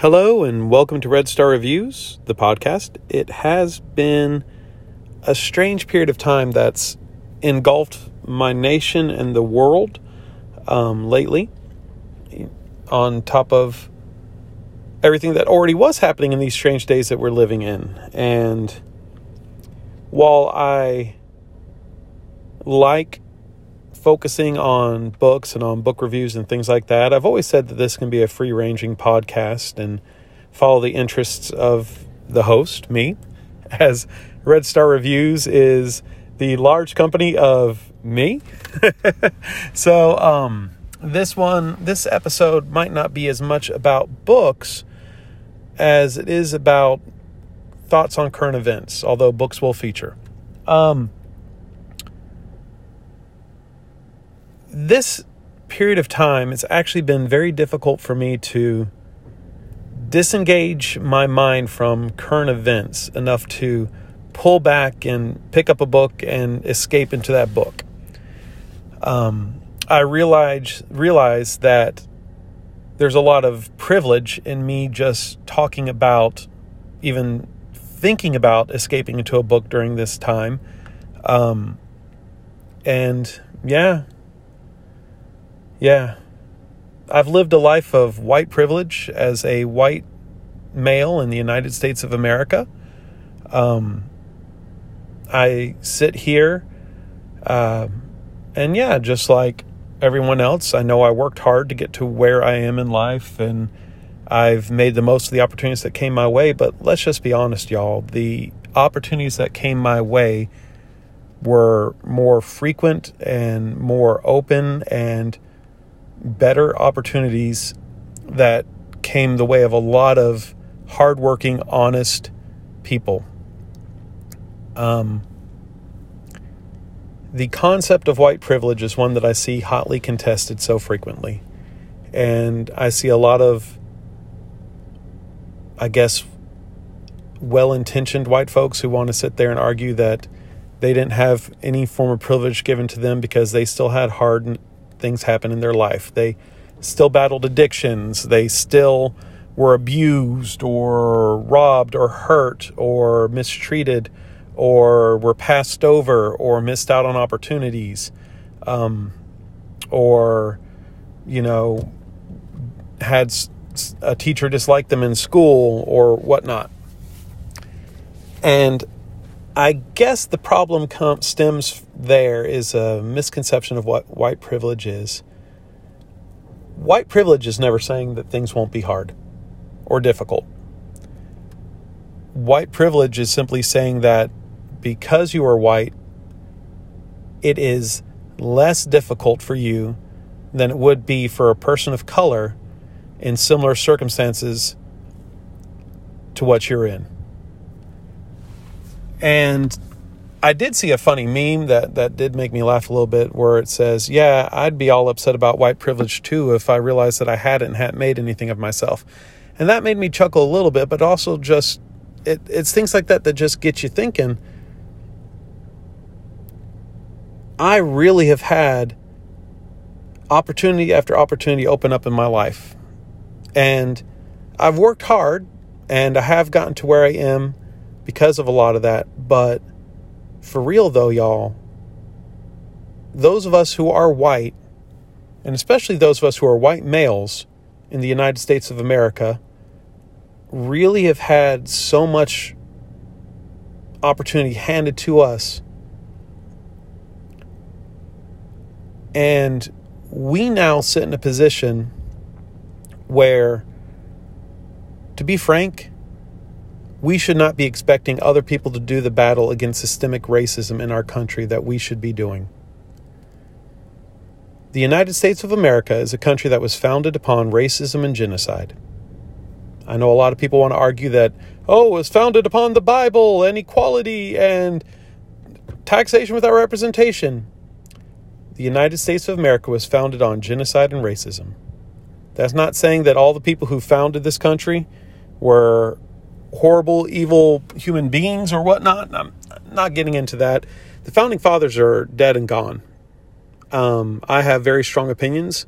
Hello and welcome to Red Star Reviews, the podcast. It has been a strange period of time that's engulfed my nation and the world um, lately, on top of everything that already was happening in these strange days that we're living in. And while I like focusing on books and on book reviews and things like that, I've always said that this can be a free ranging podcast and follow the interests of the host, me, as Red Star Reviews is the large company of me. so, um, this one, this episode might not be as much about books as it is about thoughts on current events, although books will feature. Um, this period of time, it's actually been very difficult for me to disengage my mind from current events enough to pull back and pick up a book and escape into that book. Um, I realize realize that there's a lot of privilege in me just talking about, even thinking about escaping into a book during this time. Um, and yeah, yeah. I've lived a life of white privilege as a white male in the United States of America. Um, I sit here, uh, and yeah, just like everyone else, I know I worked hard to get to where I am in life, and I've made the most of the opportunities that came my way. But let's just be honest, y'all. The opportunities that came my way were more frequent and more open and better opportunities that came the way of a lot of hardworking, honest people. Um, the concept of white privilege is one that I see hotly contested so frequently. And I see a lot of, I guess, well intentioned white folks who want to sit there and argue that they didn't have any form of privilege given to them because they still had hard things happen in their life. They still battled addictions. They still were abused or robbed or hurt or mistreated or were passed over or missed out on opportunities um, or, you know, had a teacher dislike them in school or whatnot. And I guess the problem stems there is a misconception of what white privilege is. White privilege is never saying that things won't be hard or difficult. White privilege is simply saying that because you are white, it is less difficult for you than it would be for a person of color in similar circumstances to what you're in. And I did see a funny meme that, that did make me laugh a little bit where it says, Yeah, I'd be all upset about white privilege too if I realized that I hadn't hadn't made anything of myself. And that made me chuckle a little bit, but also just it, it's things like that that just get you thinking. I really have had opportunity after opportunity open up in my life. And I've worked hard and I have gotten to where I am because of a lot of that. But for real, though, y'all, those of us who are white, and especially those of us who are white males in the United States of America, really have had so much opportunity handed to us. And we now sit in a position where, to be frank, we should not be expecting other people to do the battle against systemic racism in our country that we should be doing. The United States of America is a country that was founded upon racism and genocide. I know a lot of people want to argue that, oh, it was founded upon the Bible and equality and taxation without representation. The United States of America was founded on genocide and racism. That's not saying that all the people who founded this country were horrible, evil human beings or whatnot. I'm not getting into that. The founding fathers are dead and gone. Um, I have very strong opinions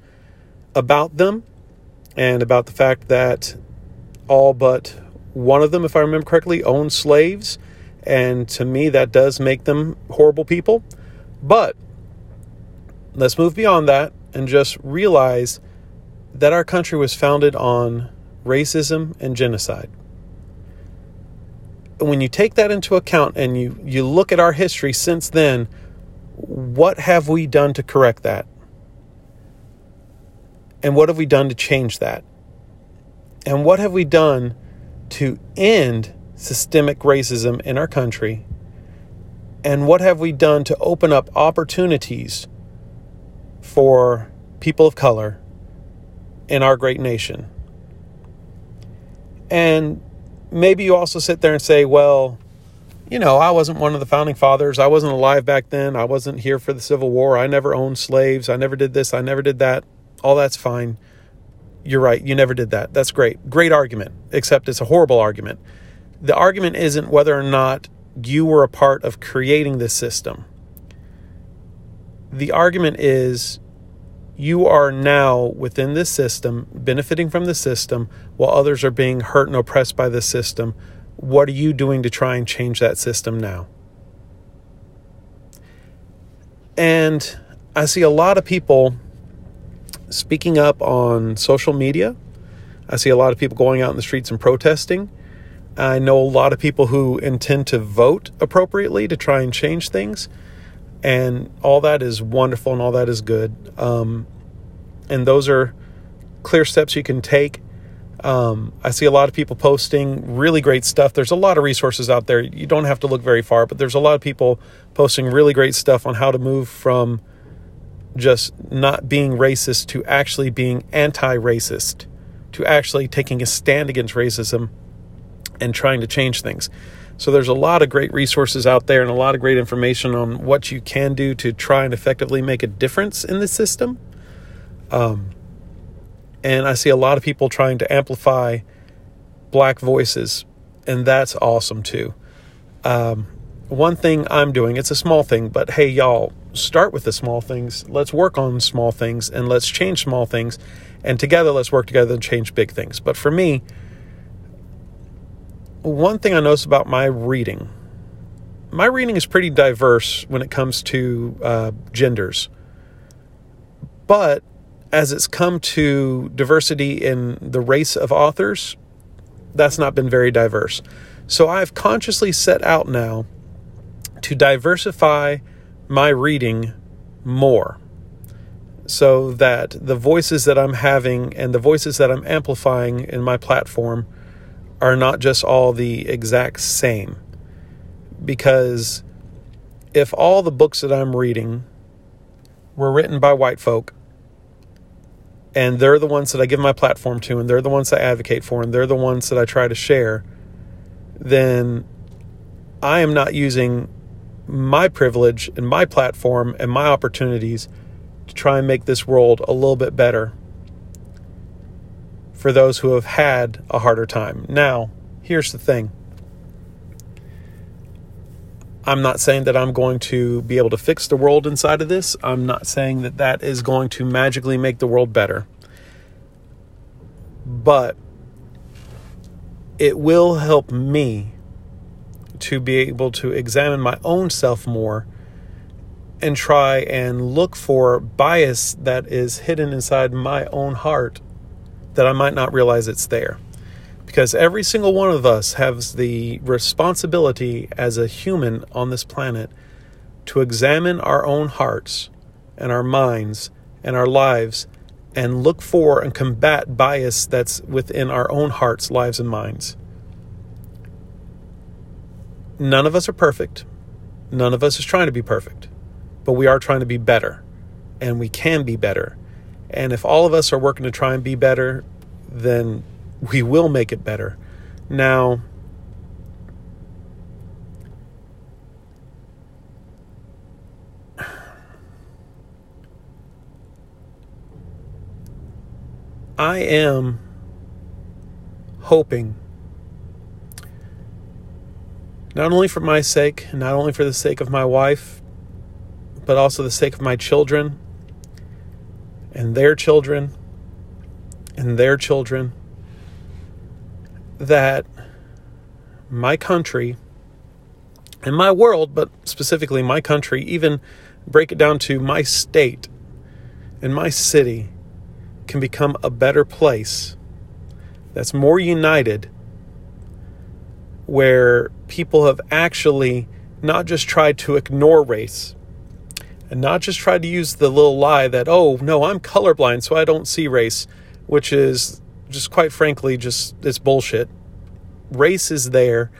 about them and about the fact that all but one of them, if I remember correctly, owned slaves. And to me, that does make them horrible people. But let's move beyond that and just realize that our country was founded on racism and genocide. When you take that into account and you, you look at our history since then, what have we done to correct that? And what have we done to change that? And what have we done to end systemic racism in our country? And what have we done to open up opportunities for people of color in our great nation? And maybe you also sit there and say, well, you know, I wasn't one of the founding fathers. I wasn't alive back then. I wasn't here for the Civil War. I never owned slaves. I never did this. I never did that. All that's fine. You're right. You never did that. That's great. Great argument, except it's a horrible argument. The argument isn't whether or not you were a part of creating this system. The argument is you are now within this system, benefiting from the system, while others are being hurt and oppressed by the system. What are you doing to try and change that system now? And I see a lot of people speaking up on social media. I see a lot of people going out in the streets and protesting. I know a lot of people who intend to vote appropriately to try and change things. And all that is wonderful and all that is good. Um, and those are clear steps you can take. Um, I see a lot of people posting really great stuff. There's a lot of resources out there. You don't have to look very far, but there's a lot of people posting really great stuff on how to move from just not being racist to actually being anti racist, to actually taking a stand against racism and trying to change things. So there's a lot of great resources out there and a lot of great information on what you can do to try and effectively make a difference in the system. Um, and I see a lot of people trying to amplify black voices, and that's awesome too. Um, one thing I'm doing, it's a small thing, but hey, y'all, start with the small things. Let's work on small things and let's change small things. And together, let's work together and change big things. But for me, one thing I notice about my reading, my reading is pretty diverse when it comes to uh, genders. But as it's come to diversity in the race of authors, that's not been very diverse. So I've consciously set out now to diversify my reading more so that the voices that I'm having and the voices that I'm amplifying in my platform are not just all the exact same. Because if all the books that I'm reading were written by white folk, and they're the ones that I give my platform to, and they're the ones I advocate for, and they're the ones that I try to share, then I am not using my privilege and my platform and my opportunities to try and make this world a little bit better for those who have had a harder time. Now, here's the thing I'm not saying that I'm going to be able to fix the world inside of this. I'm not saying that that is going to magically make the world better. But it will help me to be able to examine my own self more and try and look for bias that is hidden inside my own heart that I might not realize it's there. Because every single one of us has the responsibility as a human on this planet to examine our own hearts and our minds and our lives and look for and combat bias that's within our own hearts, lives, and minds. None of us are perfect. None of us is trying to be perfect, but we are trying to be better, and we can be better. And if all of us are working to try and be better, then we will make it better. Now, I am hoping not only for my sake, not only for the sake of my wife, but also the sake of my children and their children and their children that my country and my world, but specifically my country, even break it down to my state and my city, can become a better place that's more united, where people have actually not just tried to ignore race and not just try to use the little lie that, oh, no, I'm colorblind, so I don't see race, which is just quite frankly, just it's bullshit. Race is there.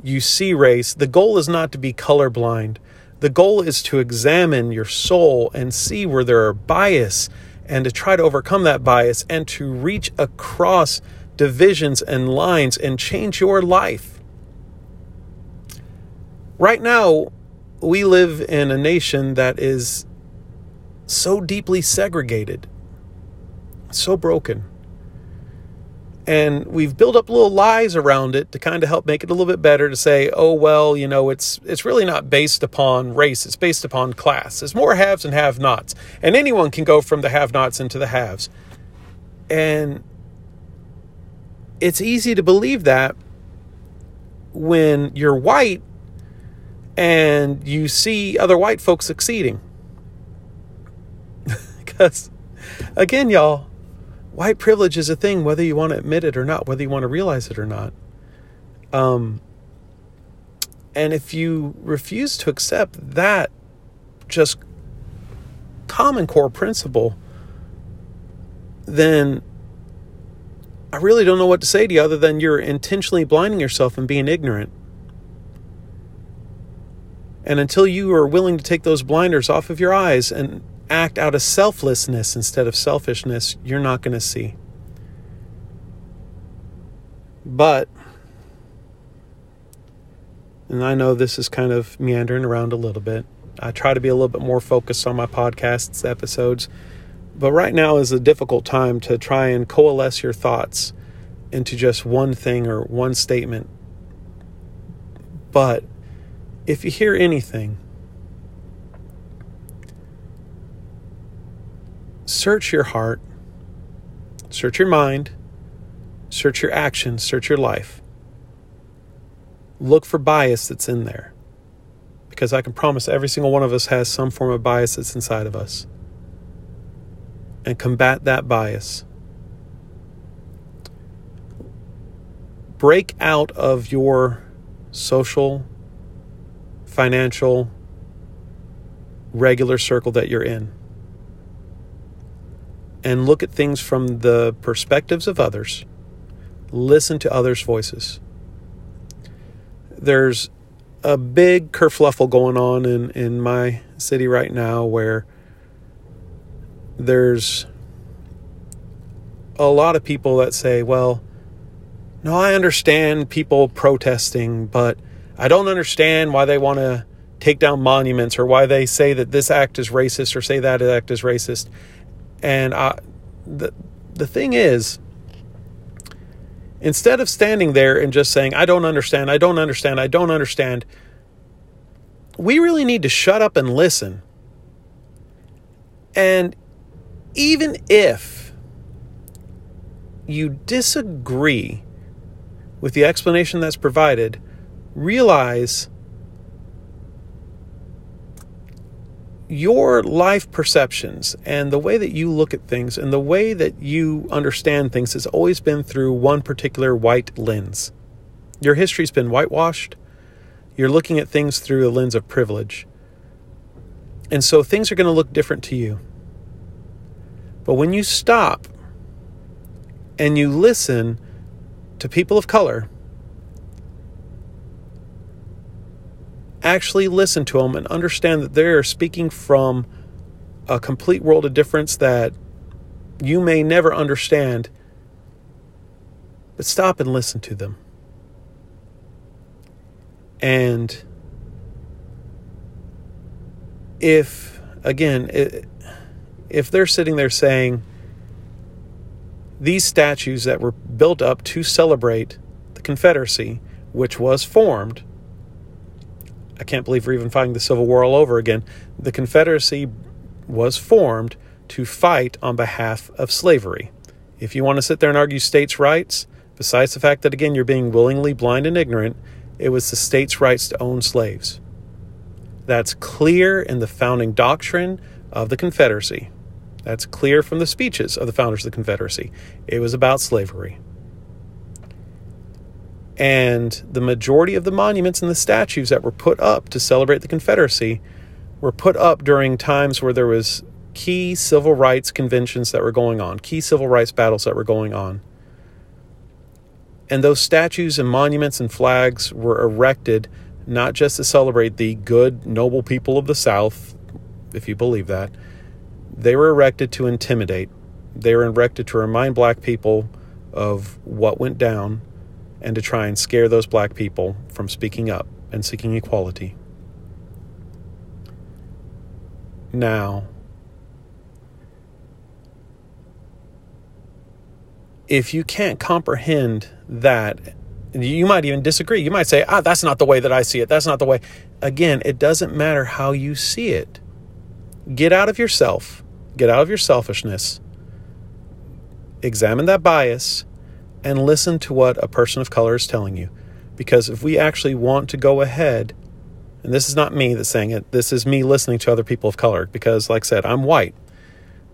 You see race. The goal is not to be colorblind. The goal is to examine your soul and see where there are bias and to try to overcome that bias and to reach across divisions and lines and change your life. Right now, we live in a nation that is so deeply segregated, so broken. And we've built up little lies around it to kind of help make it a little bit better to say, oh well, you know, it's it's really not based upon race, it's based upon class. There's more haves and have nots. And anyone can go from the have nots into the haves. And it's easy to believe that when you're white and you see other white folks succeeding. because, again, y'all, white privilege is a thing, whether you want to admit it or not, whether you want to realize it or not. Um, and if you refuse to accept that just common core principle, then I really don't know what to say to you other than you're intentionally blinding yourself and being ignorant. And until you are willing to take those blinders off of your eyes and act out of selflessness instead of selfishness, you're not going to see. But, and I know this is kind of meandering around a little bit. I try to be a little bit more focused on my podcasts episodes but right now is a difficult time to try and coalesce your thoughts into just one thing or one statement. But if you hear anything, search your heart, search your mind, search your actions, search your life. Look for bias that's in there. Because I can promise every single one of us has some form of bias that's inside of us and combat that bias. Break out of your social, financial, regular circle that you're in and look at things from the perspectives of others. Listen to others' voices. There's a big kerfluffle going on in, in my city right now where there's a lot of people that say, well, no, I understand people protesting, but I don't understand why they want to take down monuments or why they say that this act is racist or say that act is racist. And I, the, the thing is, instead of standing there and just saying, I don't understand, I don't understand, I don't understand, we really need to shut up and listen. And even if you disagree with the explanation that's provided, realize your life perceptions and the way that you look at things and the way that you understand things has always been through one particular white lens. Your history's been whitewashed. You're looking at things through a lens of privilege. And so things are going to look different to you. But when you stop and you listen to people of color, actually listen to them and understand that they're speaking from a complete world of difference that you may never understand, but stop and listen to them. And if, again, if they're sitting there saying these statues that were built up to celebrate the Confederacy, which was formed, I can't believe we're even fighting the Civil War all over again. The Confederacy was formed to fight on behalf of slavery. If you want to sit there and argue states' rights, Besides the fact that, again, you're being willingly blind and ignorant, it was the state's rights to own slaves. That's clear in the founding doctrine of the Confederacy. That's clear from the speeches of the founders of the Confederacy. It was about slavery. And the majority of the monuments and the statues that were put up to celebrate the Confederacy were put up during times where there was key civil rights conventions that were going on, key civil rights battles that were going on. And those statues and monuments and flags were erected not just to celebrate the good, noble people of the South, if you believe that, they were erected to intimidate. They were erected to remind black people of what went down and to try and scare those black people from speaking up and seeking equality. Now, if you can't comprehend that, you might even disagree. You might say, ah, that's not the way that I see it. That's not the way. Again, it doesn't matter how you see it. Get out of yourself, get out of your selfishness, examine that bias, and listen to what a person of color is telling you. Because if we actually want to go ahead, and this is not me that's saying it, this is me listening to other people of color. Because, like I said, I'm white.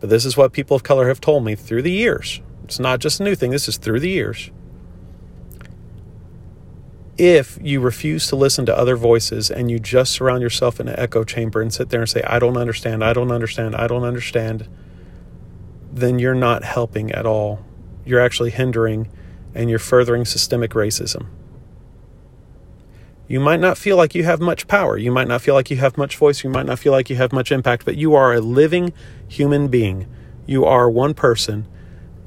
But this is what people of color have told me through the years. It's not just a new thing, this is through the years. If you refuse to listen to other voices and you just surround yourself in an echo chamber and sit there and say, I don't understand, I don't understand, I don't understand, then you're not helping at all you're actually hindering and you're furthering systemic racism. You might not feel like you have much power. You might not feel like you have much voice. You might not feel like you have much impact, but you are a living human being. You are one person,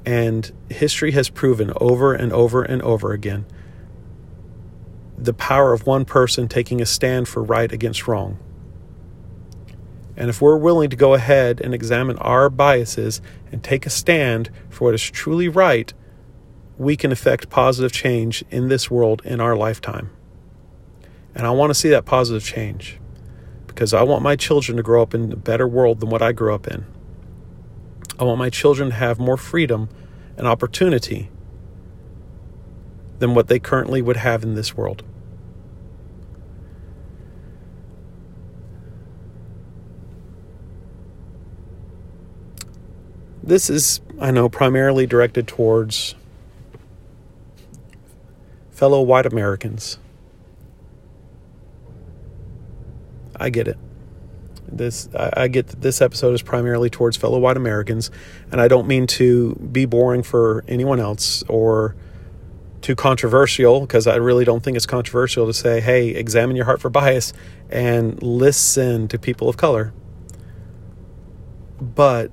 and history has proven over and over and over again the power of one person taking a stand for right against wrong. And if we're willing to go ahead and examine our biases and take a stand for what is truly right, we can effect positive change in this world in our lifetime. And I want to see that positive change because I want my children to grow up in a better world than what I grew up in. I want my children to have more freedom and opportunity than what they currently would have in this world. This is, I know, primarily directed towards fellow white Americans. I get it. This I, get that this episode is primarily towards fellow white Americans, and I don't mean to be boring for anyone else or too controversial because I really don't think it's controversial to say, hey, examine your heart for bias and listen to people of color. But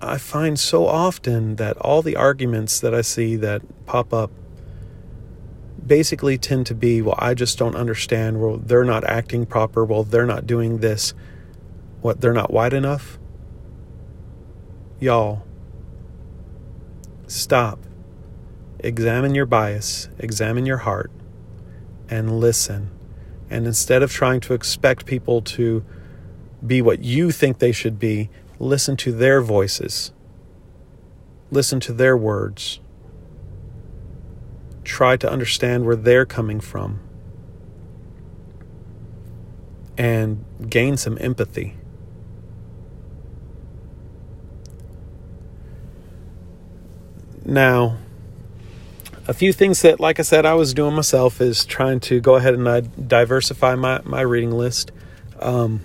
I find so often that all the arguments that I see that pop up basically tend to be, well, I just don't understand. Well, they're not acting proper. Well, they're not doing this. What, they're not white enough? Y'all, stop. Examine your bias, examine your heart, and listen. And instead of trying to expect people to be what you think they should be, Listen to their voices. Listen to their words. Try to understand where they're coming from. And gain some empathy. Now, a few things that, like I said, I was doing myself is trying to go ahead and uh, diversify my, my reading list. Um,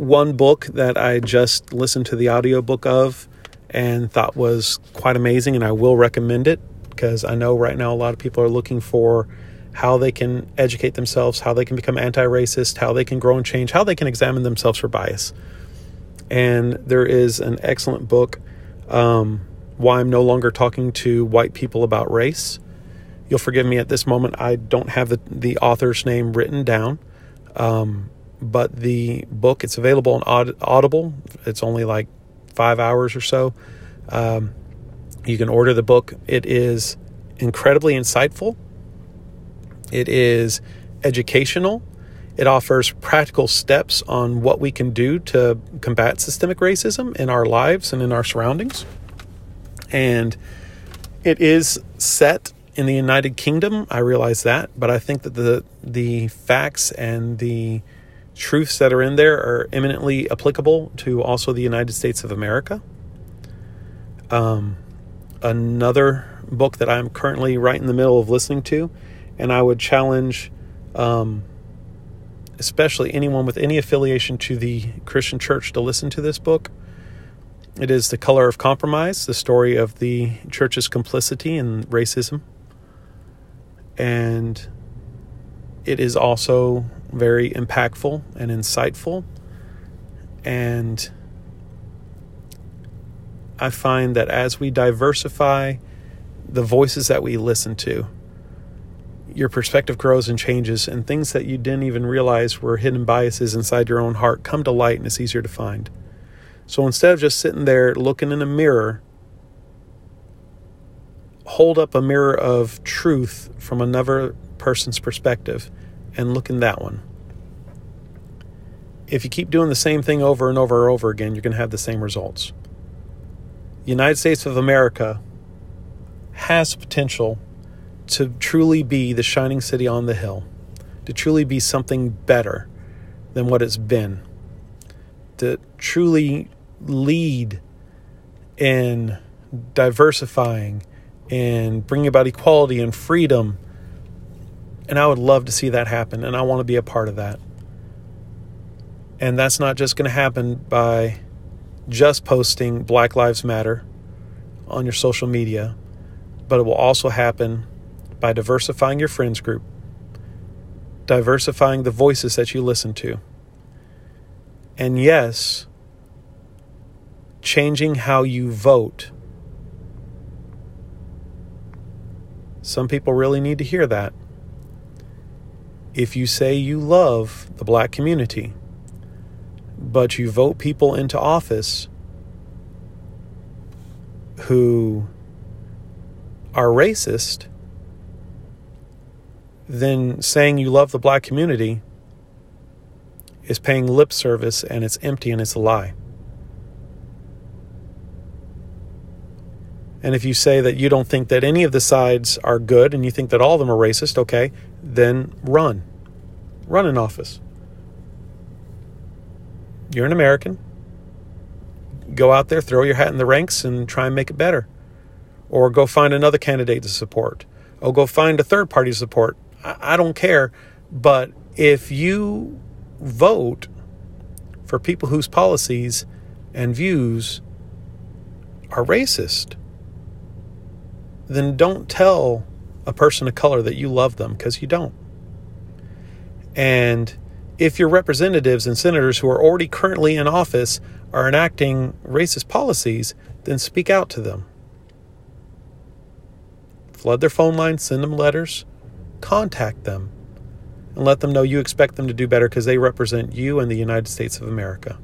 one book that I just listened to the audiobook of and thought was quite amazing, and I will recommend it because I know right now a lot of people are looking for how they can educate themselves, how they can become anti racist, how they can grow and change, how they can examine themselves for bias. And there is an excellent book, um, Why I'm No Longer Talking to White People About Race. You'll forgive me at this moment, I don't have the, the author's name written down. Um, but the book it's available on Audible. It's only like five hours or so. Um, you can order the book. It is incredibly insightful. It is educational. It offers practical steps on what we can do to combat systemic racism in our lives and in our surroundings. And It is set in the United Kingdom. I realize that, but I think that the the facts and the truths that are in there are eminently applicable to also the United States of America. Um, another book that I'm currently right in the middle of listening to, and I would challenge, um, especially anyone with any affiliation to the Christian church, to listen to this book. It is The Color of Compromise, the story of the church's complicity in racism. And it is also very impactful and insightful. And I find that as we diversify the voices that we listen to, your perspective grows and changes, and things that you didn't even realize were hidden biases inside your own heart come to light and it's easier to find. So instead of just sitting there looking in a mirror, hold up a mirror of truth from another person's perspective and look in that one. If you keep doing the same thing over and over and over again, you're going to have the same results. The United States of America has potential to truly be the shining city on the hill, to truly be something better than what it's been, to truly lead in diversifying and bringing about equality and freedom. And I would love to see that happen, and I want to be a part of that. And that's not just going to happen by just posting Black Lives Matter on your social media, but it will also happen by diversifying your friends group, diversifying the voices that you listen to. And yes, changing how you vote. Some people really need to hear that. If you say you love the black community, but you vote people into office who are racist, then saying you love the black community is paying lip service and it's empty and it's a lie. And if you say that you don't think that any of the sides are good and you think that all of them are racist, okay, then run. Run in office. You're an American. Go out there, throw your hat in the ranks, and try and make it better. Or go find another candidate to support. Or go find a third party to support. I, I don't care. But if you vote for people whose policies and views are racist, then don't tell a person of color that you love them because you don't. And if your representatives and senators who are already currently in office are enacting racist policies, then speak out to them. Flood their phone lines, send them letters, contact them, and let them know you expect them to do better because they represent you and the United States of America.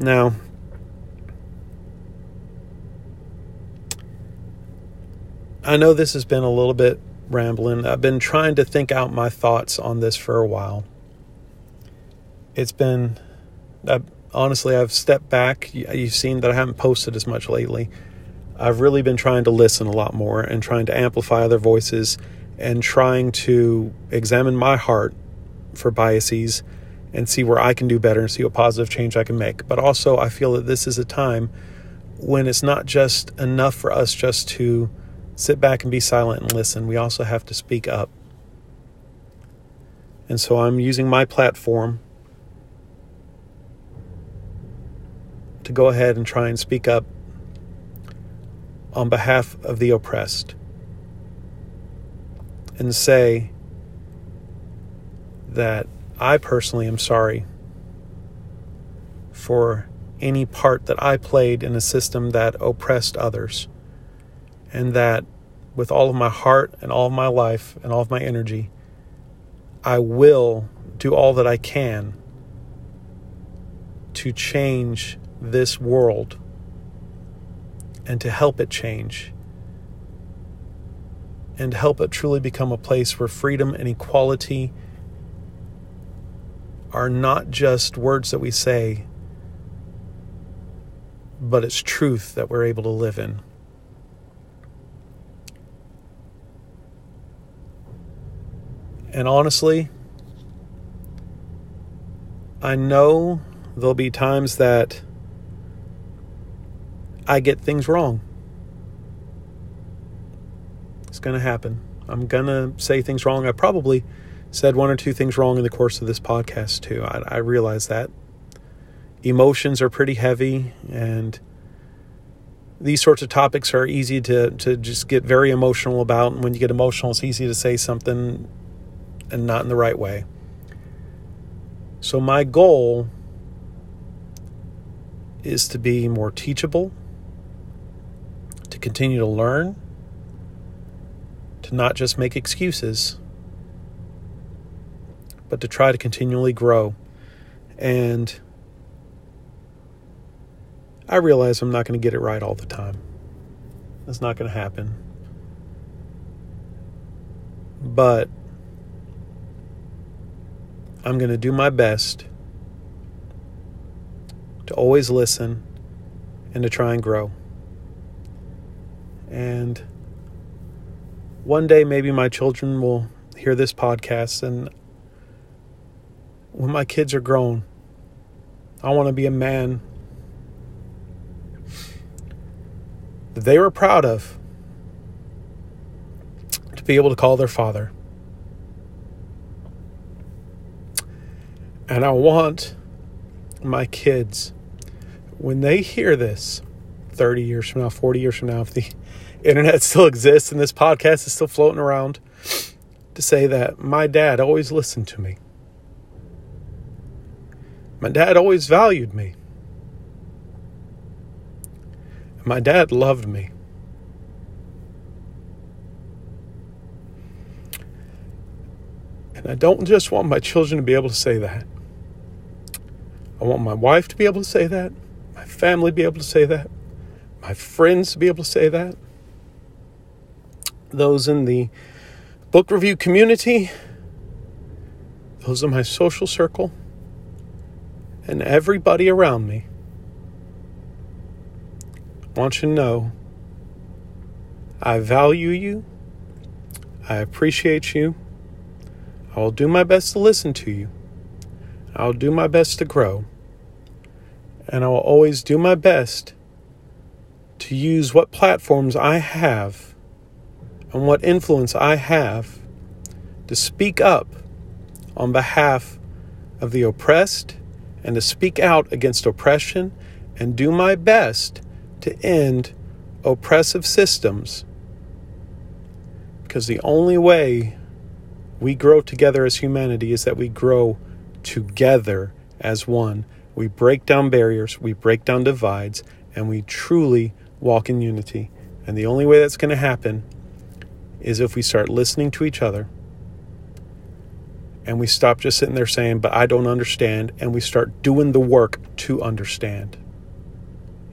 Now, I know this has been a little bit rambling. I've been trying to think out my thoughts on this for a while. It's been, I, honestly, I've stepped back. You've seen that I haven't posted as much lately. I've really been trying to listen a lot more and trying to amplify other voices and trying to examine my heart for biases and see where I can do better and see what positive change I can make. But also, I feel that this is a time when it's not just enough for us just to sit back and be silent and listen. We also have to speak up. And so I'm using my platform to go ahead and try and speak up on behalf of the oppressed and say that I personally am sorry for any part that I played in a system that oppressed others and that with all of my heart and all of my life and all of my energy, I will do all that I can to change this world and to help it change and help it truly become a place where freedom and equality are not just words that we say, but it's truth that we're able to live in. And honestly, I know there'll be times that I get things wrong. It's going to happen. I'm going to say things wrong. I probably said one or two things wrong in the course of this podcast, too. I, I realize that. Emotions are pretty heavy, and these sorts of topics are easy to, to just get very emotional about. And when you get emotional, it's easy to say something and not in the right way. So, my goal is to be more teachable, to continue to learn, to not just make excuses, but to try to continually grow. And I realize I'm not going to get it right all the time. That's not going to happen. But I'm going to do my best to always listen and to try and grow. And one day, maybe my children will hear this podcast. And when my kids are grown, I want to be a man that they were proud of to be able to call their father. And I want my kids, when they hear this 30 years from now, 40 years from now, if the internet still exists and this podcast is still floating around, to say that my dad always listened to me. My dad always valued me. My dad loved me. And I don't just want my children to be able to say that. I want my wife to be able to say that, my family to be able to say that, my friends to be able to say that, those in the book review community, those in my social circle, and everybody around me. I want you to know I value you, I appreciate you, I will do my best to listen to you. I'll do my best to grow. And I will always do my best to use what platforms I have and what influence I have to speak up on behalf of the oppressed and to speak out against oppression and do my best to end oppressive systems. Because the only way we grow together as humanity is that we grow together as one. We break down barriers, we break down divides, and we truly walk in unity. And the only way that's going to happen is if we start listening to each other and we stop just sitting there saying, But I don't understand, and we start doing the work to understand.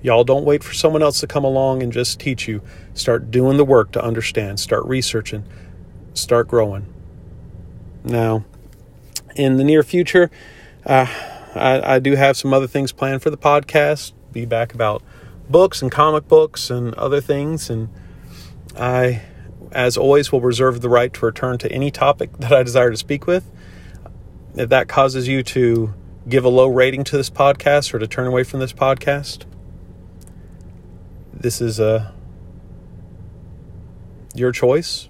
Y'all don't wait for someone else to come along and just teach you. Start doing the work to understand, start researching, start growing. Now, in the near future. Uh, I, I, do have some other things planned for the podcast. Be back about books and comic books and other things. And I, as always, will reserve the right to return to any topic that I desire to speak with. If that causes you to give a low rating to this podcast or to turn away from this podcast, this is a uh, your choice.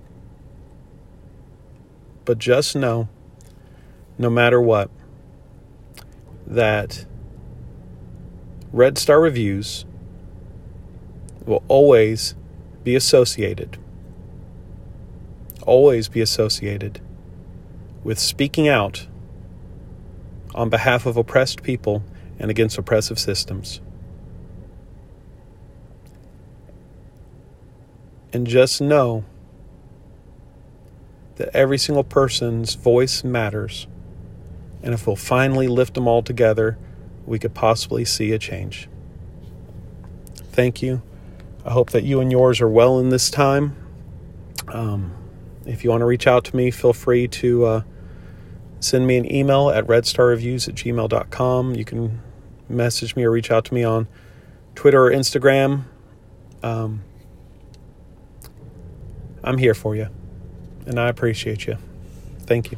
But just know no matter what, that Red Star Reviews will always be associated, always be associated with speaking out on behalf of oppressed people and against oppressive systems. And just know that every single person's voice matters and if we'll finally lift them all together, we could possibly see a change. Thank you. I hope that you and yours are well in this time. Um, if you want to reach out to me, feel free to uh, send me an email at redstarreviews at gmail.com. You can message me or reach out to me on Twitter or Instagram, um, I'm here for you. And I appreciate you. Thank you.